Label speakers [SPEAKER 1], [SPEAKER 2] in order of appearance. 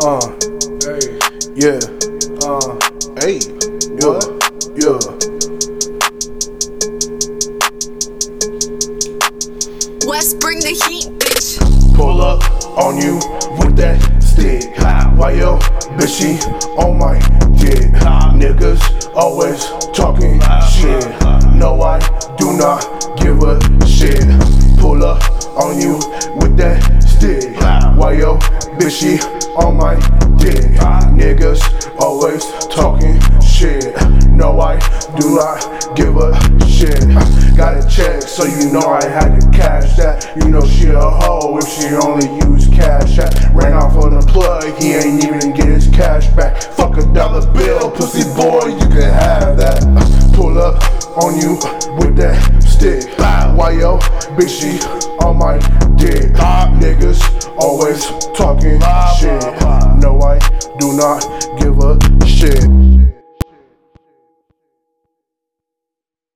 [SPEAKER 1] Uh,
[SPEAKER 2] Hey,
[SPEAKER 1] yeah,
[SPEAKER 2] uh,
[SPEAKER 1] hey, yeah, yeah.
[SPEAKER 3] West, bring the heat, bitch.
[SPEAKER 1] Pull up on you with that stick. Why yo, bitch, she on my dick. Niggas always talking shit. No, I do not give a shit. Pull up on you with that stick. Why yo, bitch, she on my dick. Niggas always talking shit. No, I do not give a shit. Got a check, so you know I had to cash that. You know she a hoe if she only use cash app. Ran off on the plug, he ain't even get his cash back. Fuck a dollar bill, pussy boy, you can have that. Pull up on you with that stick. Why yo, bitch, she on my dick. Niggas always talking shit. No, I do not give a shit.